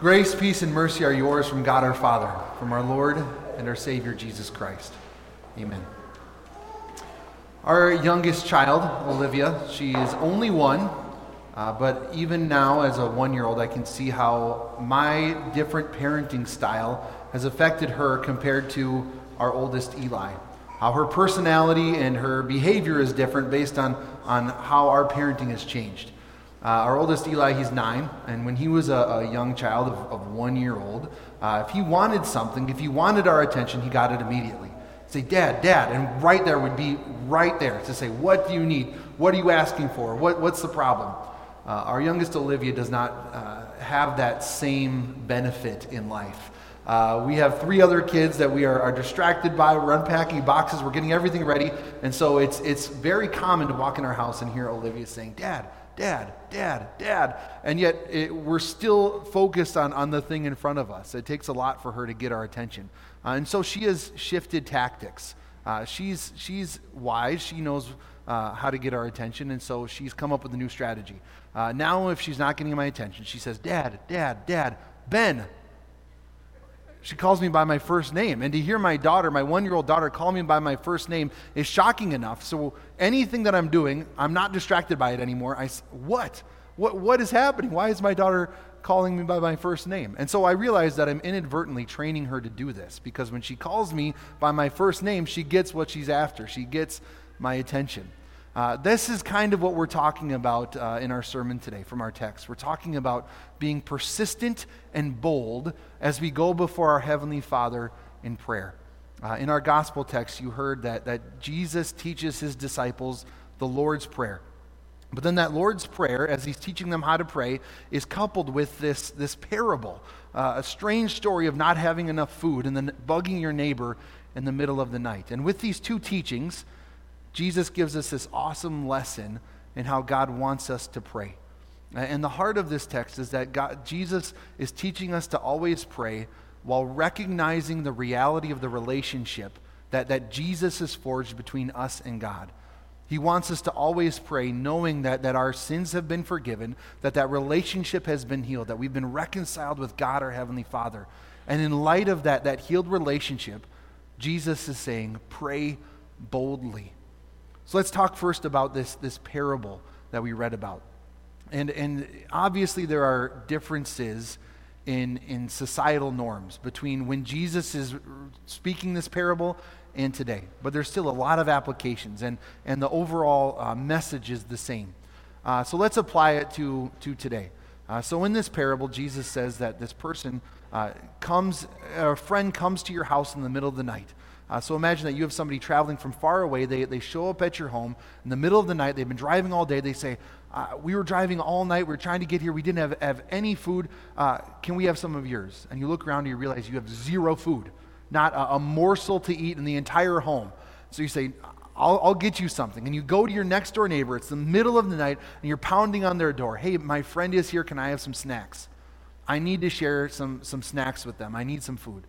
Grace, peace, and mercy are yours from God our Father, from our Lord and our Savior Jesus Christ. Amen. Our youngest child, Olivia, she is only one, uh, but even now, as a one year old, I can see how my different parenting style has affected her compared to our oldest, Eli. How her personality and her behavior is different based on, on how our parenting has changed. Uh, our oldest Eli, he's nine, and when he was a, a young child of, of one year old, uh, if he wanted something, if he wanted our attention, he got it immediately. Say, Dad, Dad, and right there would be right there to say, What do you need? What are you asking for? What, what's the problem? Uh, our youngest Olivia does not uh, have that same benefit in life. Uh, we have three other kids that we are, are, distracted by. We're unpacking boxes, we're getting everything ready. And so it's, it's very common to walk in our house and hear Olivia saying, Dad, Dad, Dad, Dad. And yet it, we're still focused on, on the thing in front of us. It takes a lot for her to get our attention. Uh, and so she has shifted tactics. Uh, she's, she's wise. She knows uh, how to get our attention. And so she's come up with a new strategy. Uh, now, if she's not getting my attention, she says, Dad, Dad, Dad, Ben, she calls me by my first name. And to hear my daughter, my one year old daughter, call me by my first name is shocking enough. So anything that I'm doing, I'm not distracted by it anymore. I, what? What, what is happening? Why is my daughter calling me by my first name? And so I realize that I'm inadvertently training her to do this because when she calls me by my first name, she gets what she's after. She gets my attention. Uh, this is kind of what we're talking about uh, in our sermon today from our text. We're talking about being persistent and bold as we go before our Heavenly Father in prayer. Uh, in our gospel text, you heard that, that Jesus teaches his disciples the Lord's Prayer. But then that Lord's Prayer, as he's teaching them how to pray, is coupled with this, this parable, uh, a strange story of not having enough food and then bugging your neighbor in the middle of the night. And with these two teachings, Jesus gives us this awesome lesson in how God wants us to pray. And the heart of this text is that God, Jesus is teaching us to always pray while recognizing the reality of the relationship that, that Jesus has forged between us and God. He wants us to always pray knowing that, that our sins have been forgiven, that that relationship has been healed, that we've been reconciled with God, our Heavenly Father. And in light of that, that healed relationship, Jesus is saying, pray boldly. So let's talk first about this, this parable that we read about. And, and obviously, there are differences in, in societal norms between when Jesus is speaking this parable and today. But there's still a lot of applications, and, and the overall uh, message is the same. Uh, so let's apply it to, to today. Uh, so in this parable, Jesus says that this person uh, comes, a friend comes to your house in the middle of the night. Uh, so imagine that you have somebody traveling from far away. They, they show up at your home in the middle of the night. They've been driving all day. They say, uh, We were driving all night. We were trying to get here. We didn't have, have any food. Uh, can we have some of yours? And you look around and you realize you have zero food, not a, a morsel to eat in the entire home. So you say, I'll, I'll, get you something. And you go to your next door neighbor. It's the middle of the night, and you're pounding on their door. Hey, my friend is here. Can I have some snacks? I need to share some, some snacks with them. I need some food.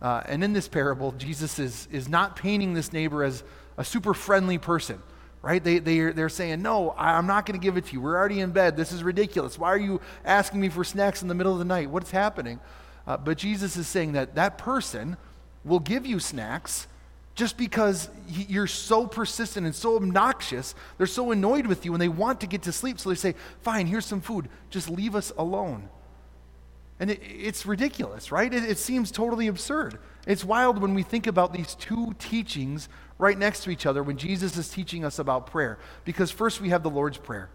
Uh, and in this parable, Jesus is, is not painting this neighbor as a super friendly person, right? They, they are, they're saying, No, I'm not going to give it to you. We're already in bed. This is ridiculous. Why are you asking me for snacks in the middle of the night? What's happening? Uh, but Jesus is saying that that person will give you snacks just because you're so persistent and so obnoxious. They're so annoyed with you and they want to get to sleep. So they say, Fine, here's some food. Just leave us alone. And it, it's ridiculous, right? It, it seems totally absurd. It's wild when we think about these two teachings right next to each other when Jesus is teaching us about prayer. Because first we have the Lord's Prayer,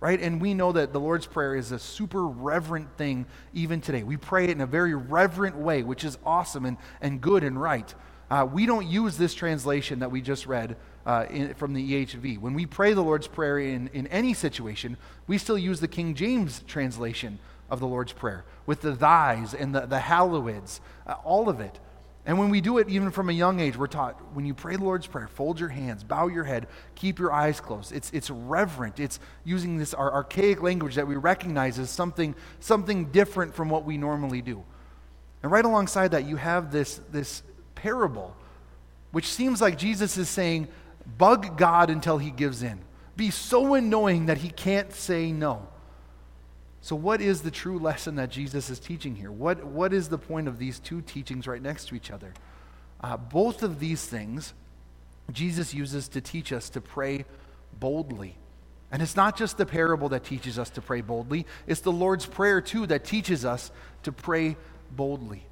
right? And we know that the Lord's Prayer is a super reverent thing even today. We pray it in a very reverent way, which is awesome and, and good and right. Uh, we don't use this translation that we just read uh, in, from the EHV. When we pray the Lord's Prayer in, in any situation, we still use the King James translation of the Lord's Prayer with the thys and the, the halloweds, uh, all of it. And when we do it, even from a young age, we're taught when you pray the Lord's Prayer, fold your hands, bow your head, keep your eyes closed. It's, it's reverent. It's using this our archaic language that we recognize as something, something different from what we normally do. And right alongside that, you have this, this parable, which seems like Jesus is saying, bug God until he gives in. Be so annoying that he can't say no. So, what is the true lesson that Jesus is teaching here? What, what is the point of these two teachings right next to each other? Uh, both of these things Jesus uses to teach us to pray boldly. And it's not just the parable that teaches us to pray boldly, it's the Lord's Prayer, too, that teaches us to pray boldly.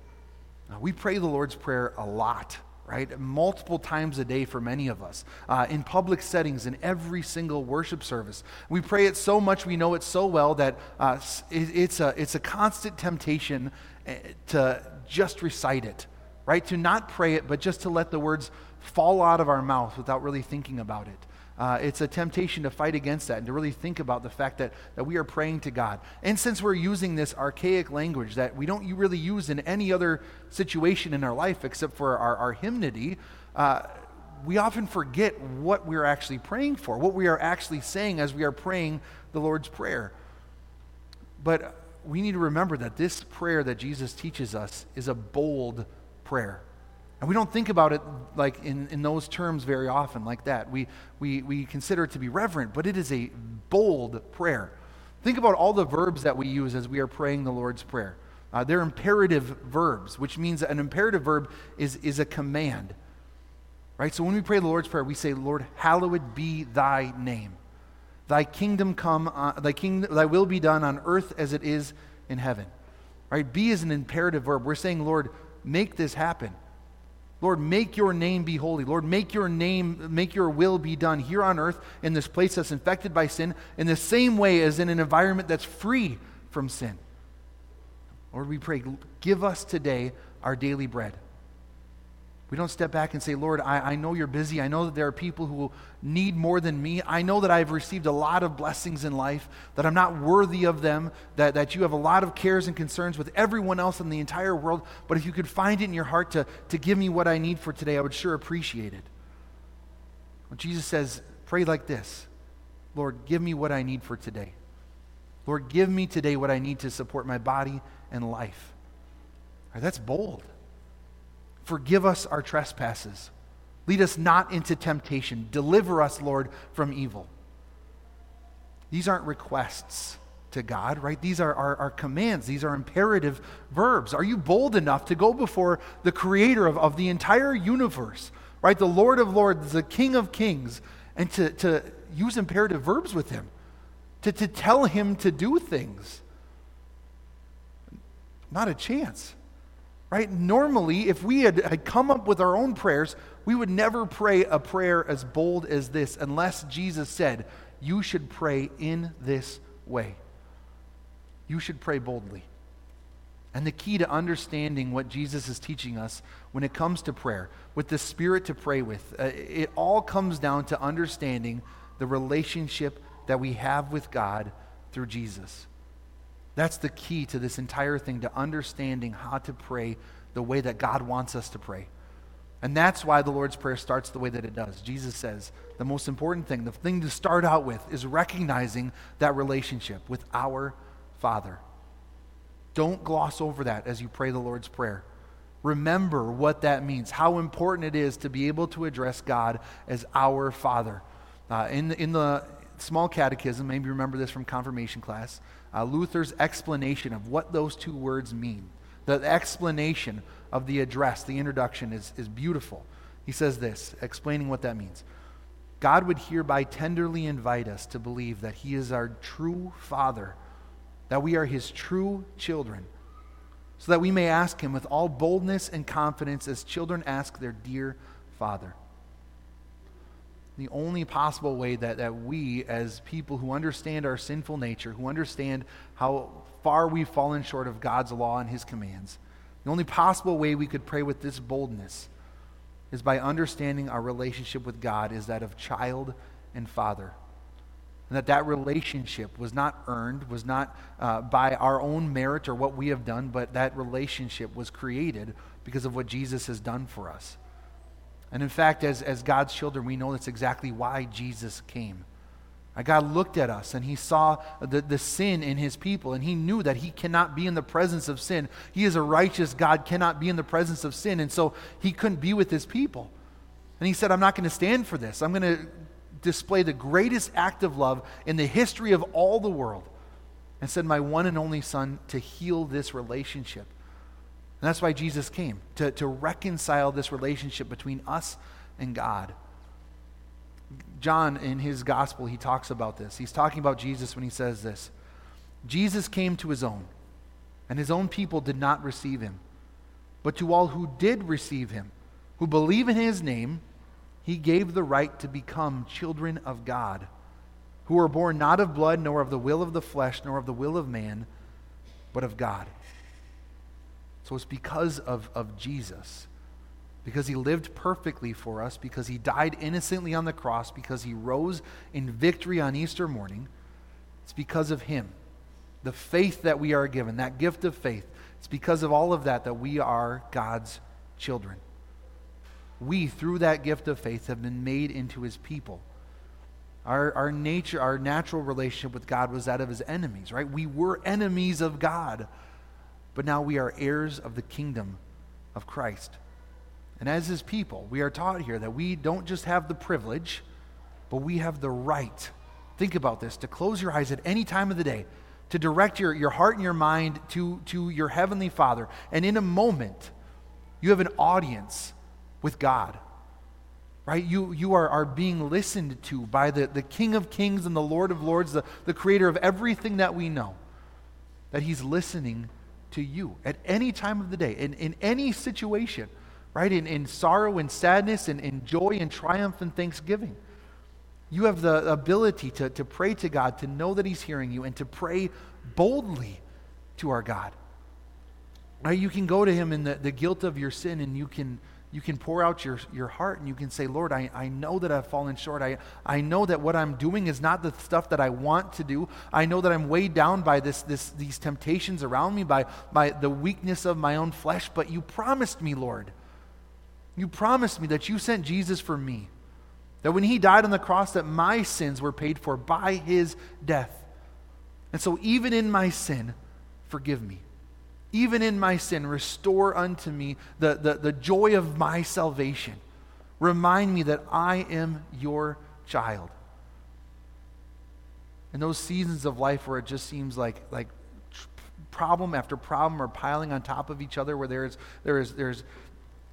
Now, we pray the Lord's Prayer a lot, right? Multiple times a day for many of us, uh, in public settings, in every single worship service. We pray it so much, we know it so well that uh, it, it's, a, it's a constant temptation eh, to just recite it, right? To not pray it, but just to let the words fall out of our mouth without really thinking about it. Uh, it's a temptation to fight against that and to really think about the fact that, that we are praying to God. And since we're using this archaic language that we don't really use in any other situation in our life except for our, our hymnody, uh, we often forget what we're actually praying for, what we are actually saying as we are praying the Lord's Prayer. But we need to remember that this prayer that Jesus teaches us is a bold prayer. And we don't think about it like in, in those terms very often, like that. We, we, we consider it to be reverent, but it is a bold prayer. Think about all the verbs that we use as we are praying the Lord's Prayer. Uh, they're imperative verbs, which means an imperative verb is, is a command. Right? So when we pray the Lord's Prayer, we say, Lord, hallowed be thy name. Thy kingdom come, uh, thy, kingdom, thy will be done on earth as it is in heaven. Right? Be is an imperative verb. We're saying, Lord, make this happen. Lord, make your name be holy. Lord, make your name, make your will be done here on earth in this place that's infected by sin in the same way as in an environment that's free from sin. Lord, we pray, give us today our daily bread. We don't step back and say, Lord, I, I know you're busy. I know that there are people who need more than me. I know that I've received a lot of blessings in life, that I'm not worthy of them, that, that you have a lot of cares and concerns with everyone else in the entire world. But if you could find it in your heart to, to give me what I need for today, I would sure appreciate it. Well, Jesus says, pray like this Lord, give me what I need for today. Lord, give me today what I need to support my body and life. Right, that's bold. Forgive us our trespasses. Lead us not into temptation. Deliver us, Lord, from evil. These aren't requests to God, right? These are our, our, commands. These are imperative verbs. Are you bold enough to go before the creator of, of the entire universe, right? The Lord of Lords, the King of Kings, and to, to use imperative verbs with him, to, to tell him to do things? Not a chance. Right? Normally, if we had, had come up with our own prayers, we would never pray a prayer as bold as this unless Jesus said, You should pray in this way. You should pray boldly. And the key to understanding what Jesus is teaching us when it comes to prayer, with the Spirit to pray with, uh, it all comes down to understanding the relationship that we have with God through Jesus. That's the key to this entire thing, to understanding how to pray the way that God wants us to pray. And that's why the Lord's Prayer starts the way that it does. Jesus says the most important thing, the thing to start out with, is recognizing that relationship with our Father. Don't gloss over that as you pray the Lord's Prayer. Remember what that means, how important it is to be able to address God as our Father. Uh, in, in the small catechism, maybe remember this from confirmation class, uh, Luther's explanation of what those two words mean. The explanation of the address, the introduction, is, is beautiful. He says this, explaining what that means. God would hereby tenderly invite us to believe that He is our true Father, that we are His true children, so that we may ask Him with all boldness and confidence as children ask their dear Father the only possible way that, that we, as people who understand our sinful nature, who understand how far we've fallen short of God's law and His commands, the only possible way we could pray with this boldness is by understanding our relationship with God is that of child and father. And that that relationship was not earned, was not uh, by our own merit or what we have done, but that relationship was created because of what Jesus has done for us. And in fact, as, as God's children, we know that's exactly why Jesus came. God looked at us and he saw the, the sin in his people, and he knew that he cannot be in the presence of sin. He is a righteous God, cannot be in the presence of sin, and so he couldn't be with his people. And he said, I'm not going to stand for this. I'm going to display the greatest act of love in the history of all the world. and send my one and only Son to heal this relationship. And that's why Jesus came, to, to reconcile this relationship between us and God. John, in his gospel, he talks about this. He's talking about Jesus when he says this Jesus came to his own, and his own people did not receive him. But to all who did receive him, who believe in his name, he gave the right to become children of God, who were born not of blood, nor of the will of the flesh, nor of the will of man, but of God. So it's because of, of Jesus, because he lived perfectly for us, because he died innocently on the cross, because he rose in victory on Easter morning. It's because of him. The faith that we are given, that gift of faith, it's because of all of that that we are God's children. We, through that gift of faith, have been made into his people. Our, our nature, our natural relationship with God was that of his enemies, right? We were enemies of God but now we are heirs of the kingdom of Christ. And as his people, we are taught here that we don't just have the privilege, but we have the right. Think about this to close your eyes at any time of the day, to direct your, your heart and your mind to, to your heavenly Father. And in a moment, you have an audience with God. Right? You, you are, are being listened to by the, the King of Kings and the Lord of Lords, the, the creator of everything that we know. That he's listening to you at any time of the day, in, in any situation, right? In, in sorrow and sadness, and in joy and triumph and thanksgiving. You have the ability to, to pray to God, to know that He's hearing you, and to pray boldly to our God. Right? You can go to Him in the, the guilt of your sin, and you can you can pour out your, your heart and you can say, Lord, I, I know that I've fallen short. I, I know that what I'm doing is not the stuff that I want to do. I know that I'm weighed down by this, this, these temptations around me, by, by the weakness of my own flesh. But you promised me, Lord, you promised me that you sent Jesus for me. That when he died on the cross, that my sins were paid for by his death. And so even in my sin, forgive me even in my sin, restore unto me the, the, the joy of my salvation. Remind me that I am your child. In those seasons of life where it just seems like, like problem after problem are piling on top of each other, where there is, there is, there's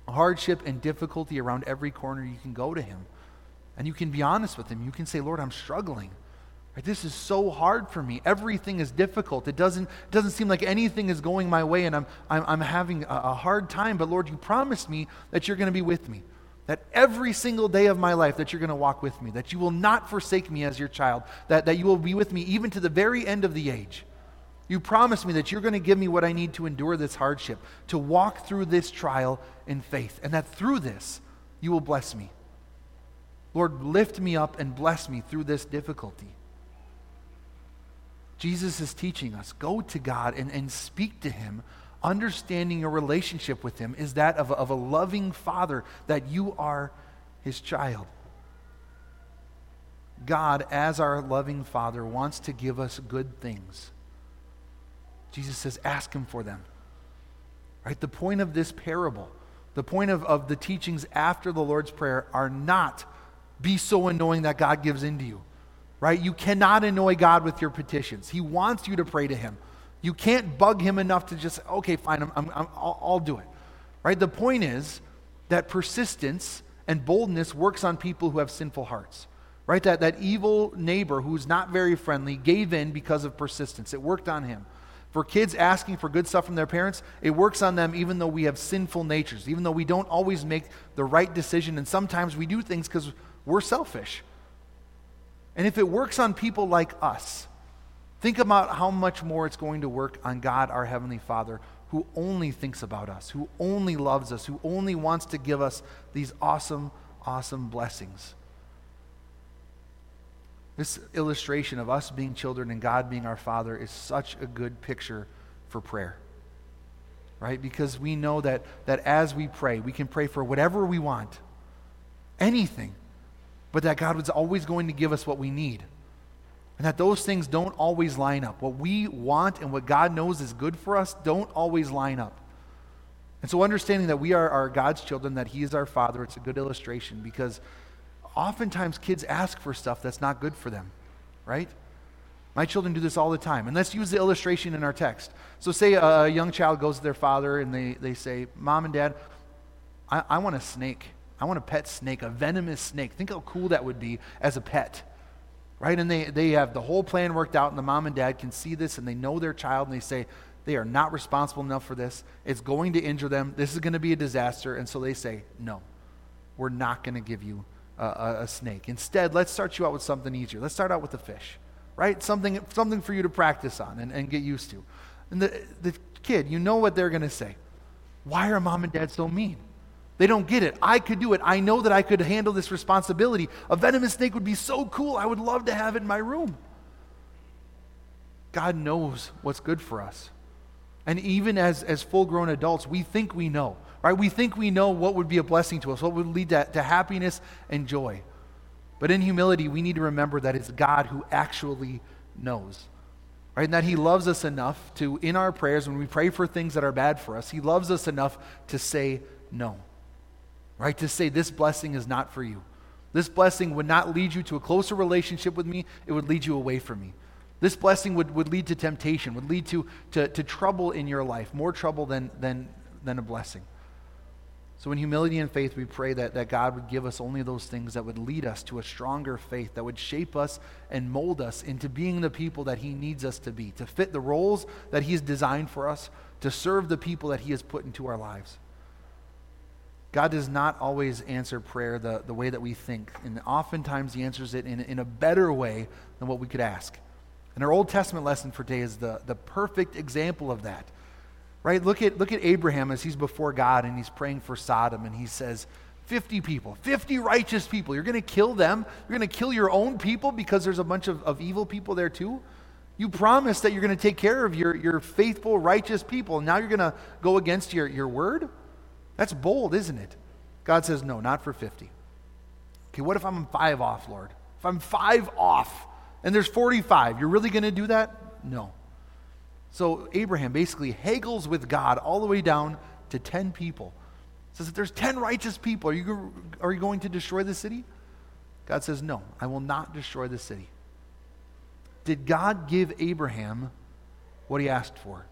hardship and difficulty around every corner, you can go to Him. And you can be honest with Him. You can say, Lord, I'm struggling. Right, this is so hard for me. Everything is difficult. It doesn't, it doesn't seem like anything is going my way, and I'm, I'm, I'm having a, a hard time. But Lord, you promised me that you're going to be with me. That every single day of my life that you're going to walk with me, that you will not forsake me as your child, that, that you will be with me even to the very end of the age. You promised me that you're going to give me what I need to endure this hardship, to walk through this trial in faith, and that through this you will bless me. Lord, lift me up and bless me through this difficulty. Jesus is teaching us go to God and, and speak to Him. Understanding your relationship with Him is that of a, of a loving Father, that you are His child. God, as our loving Father, wants to give us good things. Jesus says, ask Him for them. Right? The point of this parable, the point of, of the teachings after the Lord's Prayer are not be so annoying that God gives in to you right? You cannot annoy God with your petitions. He wants you to pray to Him. You can't bug Him enough to just, okay, fine, I'm, I'm, I'm, I'll, I'll do it, right? The point is that persistence and boldness works on people who have sinful hearts, right? That, that evil neighbor who's not very friendly gave in because of persistence. It worked on him. For kids asking for good stuff from their parents, it works on them even though we have sinful natures, even though we don't always make the right decision. And sometimes we do things because we're selfish. And if it works on people like us, think about how much more it's going to work on God, our Heavenly Father, who only thinks about us, who only loves us, who only wants to give us these awesome, awesome blessings. This illustration of us being children and God being our Father is such a good picture for prayer. Right? Because we know that, that as we pray, we can pray for whatever we want, anything but that God was always going to give us what we need. And that those things don't always line up. What we want and what God knows is good for us don't always line up. And so, understanding that we are, are God's children, that He is our Father, it's a good illustration because oftentimes kids ask for stuff that's not good for them, right? My children do this all the time. And let's use the illustration in our text. So, say a young child goes to their father and they, they say, Mom and Dad, I, I want a snake. I want a pet snake, a venomous snake. Think how cool that would be as a pet. Right? And they, they have the whole plan worked out, and the mom and dad can see this, and they know their child, and they say, they are not responsible enough for this. It's going to injure them. This is going to be a disaster. And so they say, no, we're not going to give you a, a, a, snake. Instead, let's start you out with something easier. Let's start out with a fish, right? Something, something for you to practice on and, and get used to. And the, the kid, you know what they're going to say. Why are mom and dad so mean? They don't get it. I could do it. I know that I could handle this responsibility. A venomous snake would be so cool. I would love to have it in my room. God knows what's good for us. And even as, as full grown adults, we think we know, right? We think we know what would be a blessing to us, what would lead to, to happiness and joy. But in humility, we need to remember that it's God who actually knows, right? And that He loves us enough to, in our prayers, when we pray for things that are bad for us, He loves us enough to say no, right? To say, this blessing is not for you. This blessing would not lead you to a closer relationship with me, it would lead you away from me. This blessing would, would lead to temptation, would lead to, to, to trouble in your life, more trouble than, than, than a blessing. So, in humility and faith, we pray that, that God would give us only those things that would lead us to a stronger faith, that would shape us and mold us into being the people that He needs us to be, to fit the roles that He's designed for us, to serve the people that He has put into our lives. God does not always answer prayer the, the way that we think, and oftentimes He answers it in, in a better way than what we could ask. And our Old Testament lesson for today is the, the perfect example of that. Right? Look at, look at Abraham as he's before God and he's praying for Sodom and he says, 50 people, 50 righteous people. You're going to kill them? You're going to kill your own people because there's a bunch of, of evil people there too? You promised that you're going to take care of your, your faithful, righteous people. And now you're going to go against your, your word? That's bold, isn't it? God says, no, not for 50. Okay, what if I'm five off, Lord? If I'm five off, and there's 45. You're really going to do that? No. So Abraham basically haggles with God all the way down to 10 people. Says, if there's 10 righteous people, are you, are you going to destroy the city? God says, no, I will not destroy the city. Did God give Abraham what he asked for?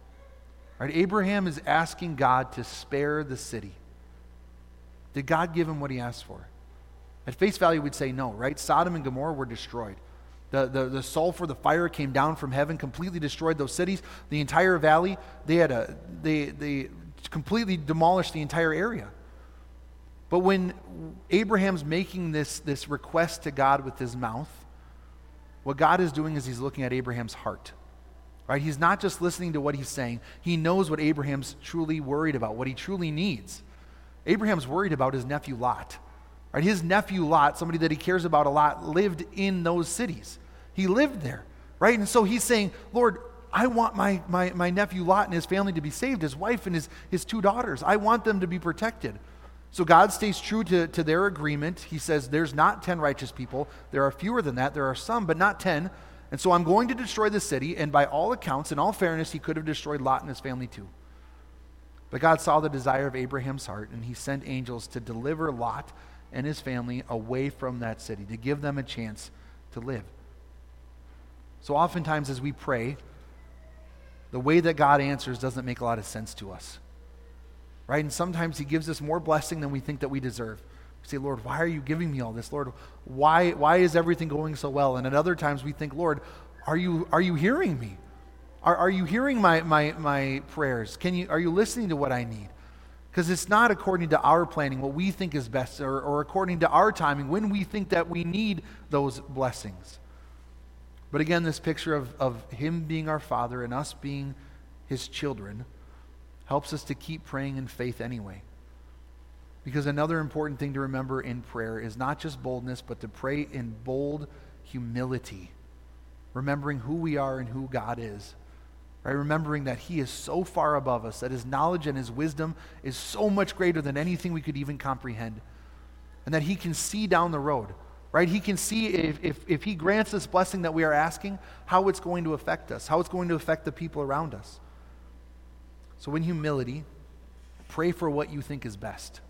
Right? Abraham is asking God to spare the city. Did God give him what he asked for? At face value, we'd say no, right? Sodom and Gomorrah were destroyed. The, the, the sulfur, the fire came down from heaven, completely destroyed those cities. The entire valley, they, had a, they, they completely demolished the entire area. But when Abraham's making this, this request to God with his mouth, what God is doing is he's looking at Abraham's heart. Right? He's not just listening to what he's saying. He knows what Abraham's truly worried about, what he truly needs. Abraham's worried about his nephew Lot. Right? His nephew Lot, somebody that he cares about a lot, lived in those cities. He lived there, right? And so he's saying, Lord, I want my, my, my nephew Lot and his family to be saved, his wife and his, his two daughters. I want them to be protected. So God stays true to, to their agreement. He says, There's not 10 righteous people. There are fewer than that. There are some, but not 10. And so I'm going to destroy the city. And by all accounts, in all fairness, he could have destroyed Lot and his family too. But God saw the desire of Abraham's heart, and he sent angels to deliver Lot and his family away from that city, to give them a chance to live. So oftentimes, as we pray, the way that God answers doesn't make a lot of sense to us. Right? And sometimes He gives us more blessing than we think that we deserve. We say, Lord, why are you giving me all this? Lord, why, why is everything going so well? And at other times we think, Lord, are you, are you hearing me? Are, are you hearing my, my, my prayers? Can you, are you listening to what I need? Because it's not according to our planning, what we think is best, or, or according to our timing, when we think that we need those blessings. But again, this picture of, of Him being our Father and us being His children helps us to keep praying in faith anyway. Because another important thing to remember in prayer is not just boldness, but to pray in bold humility, remembering who we are and who God is. Right? Remembering that He is so far above us, that His knowledge and His wisdom is so much greater than anything we could even comprehend, and that He can see down the road. Right? He can see if, if, if He grants this blessing that we are asking, how it's going to affect us, how it's going to affect the people around us. So, in humility, pray for what you think is best.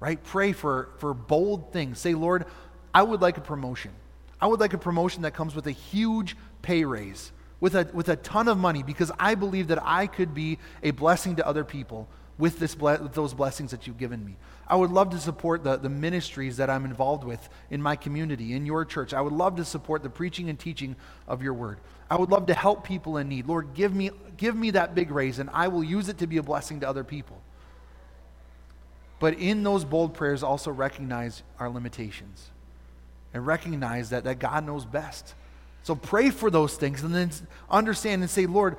Right? Pray for, for bold things. Say, Lord, I would like a promotion. I would like a promotion that comes with a huge pay raise with a, with a ton of money because I believe that I could be a blessing to other people with, this ble- with those blessings that you've given me. I would love to support the, the ministries that I'm involved with in my community, in your church. I would love to support the preaching and teaching of your word. I would love to help people in need. Lord, give me, give me that big raise, and I will use it to be a blessing to other people. But in those bold prayers, also recognize our limitations and recognize that, that God knows best. So pray for those things and then understand and say, Lord,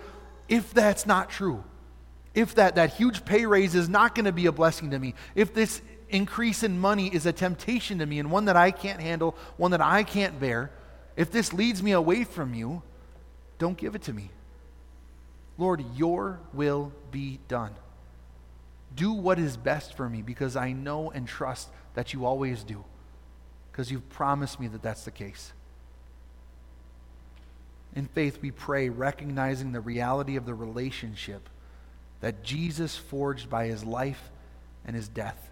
if that's not true, if that, that huge pay raise is not going to be a blessing to me, if this increase in money is a temptation to me and one that I can't handle, one that I can't bear, if this leads me away from you, don't give it to me. Lord, your will be done. Do what is best for me because I know and trust that you always do, because you've promised me that that's the case. In faith, we pray, recognizing the reality of the relationship that Jesus forged by his life and his death.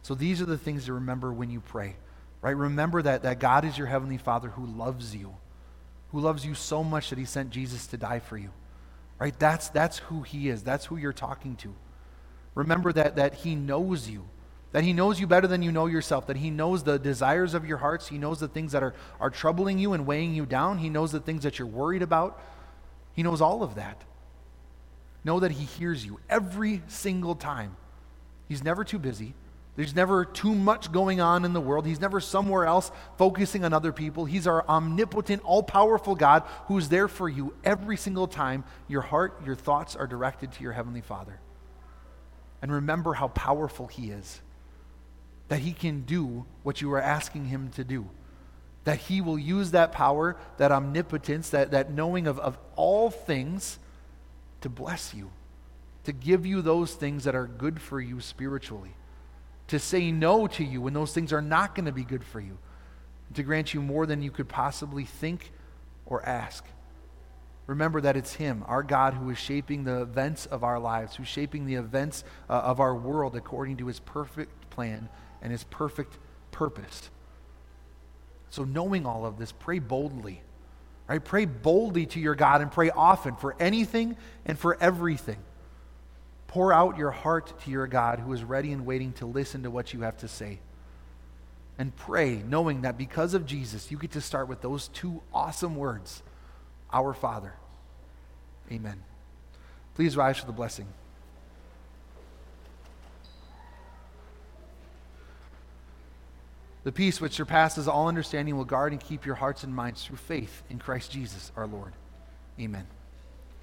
So these are the things to remember when you pray, right? Remember that, that God is your heavenly Father who loves you, who loves you so much that he sent Jesus to die for you, right? That's, that's who he is. That's who you're talking to. Remember that, that he knows you, that he knows you better than you know yourself, that he knows the desires of your hearts. He knows the things that are, are troubling you and weighing you down. He knows the things that you're worried about. He knows all of that. Know that He hears you every single time. He's never too busy. There's never too much going on in the world. He's never somewhere else focusing on other people. He's our omnipotent, all powerful God who's there for you every single time your heart, your thoughts are directed to your Heavenly Father. And remember how powerful He is. That He can do what you are asking Him to do. That He will use that power, that omnipotence, that, that knowing of, of all things to bless you, to give you those things that are good for you spiritually, to say no to you when those things are not going to be good for you, to grant you more than you could possibly think or ask. Remember that it's Him, our God, who is shaping the events of our lives, who's shaping the events uh, of our world according to His perfect plan and His perfect purpose. So, knowing all of this, pray boldly Right? Pray boldly to your God and pray often for anything and for everything. Pour out your heart to your God who is ready and waiting to listen to what you have to say. And pray knowing that because of Jesus, you get to start with those two awesome words Our Father. Amen. Please rise for the blessing. The peace which surpasses all understanding will guard and keep your hearts and minds through faith in Christ Jesus our Lord. Amen.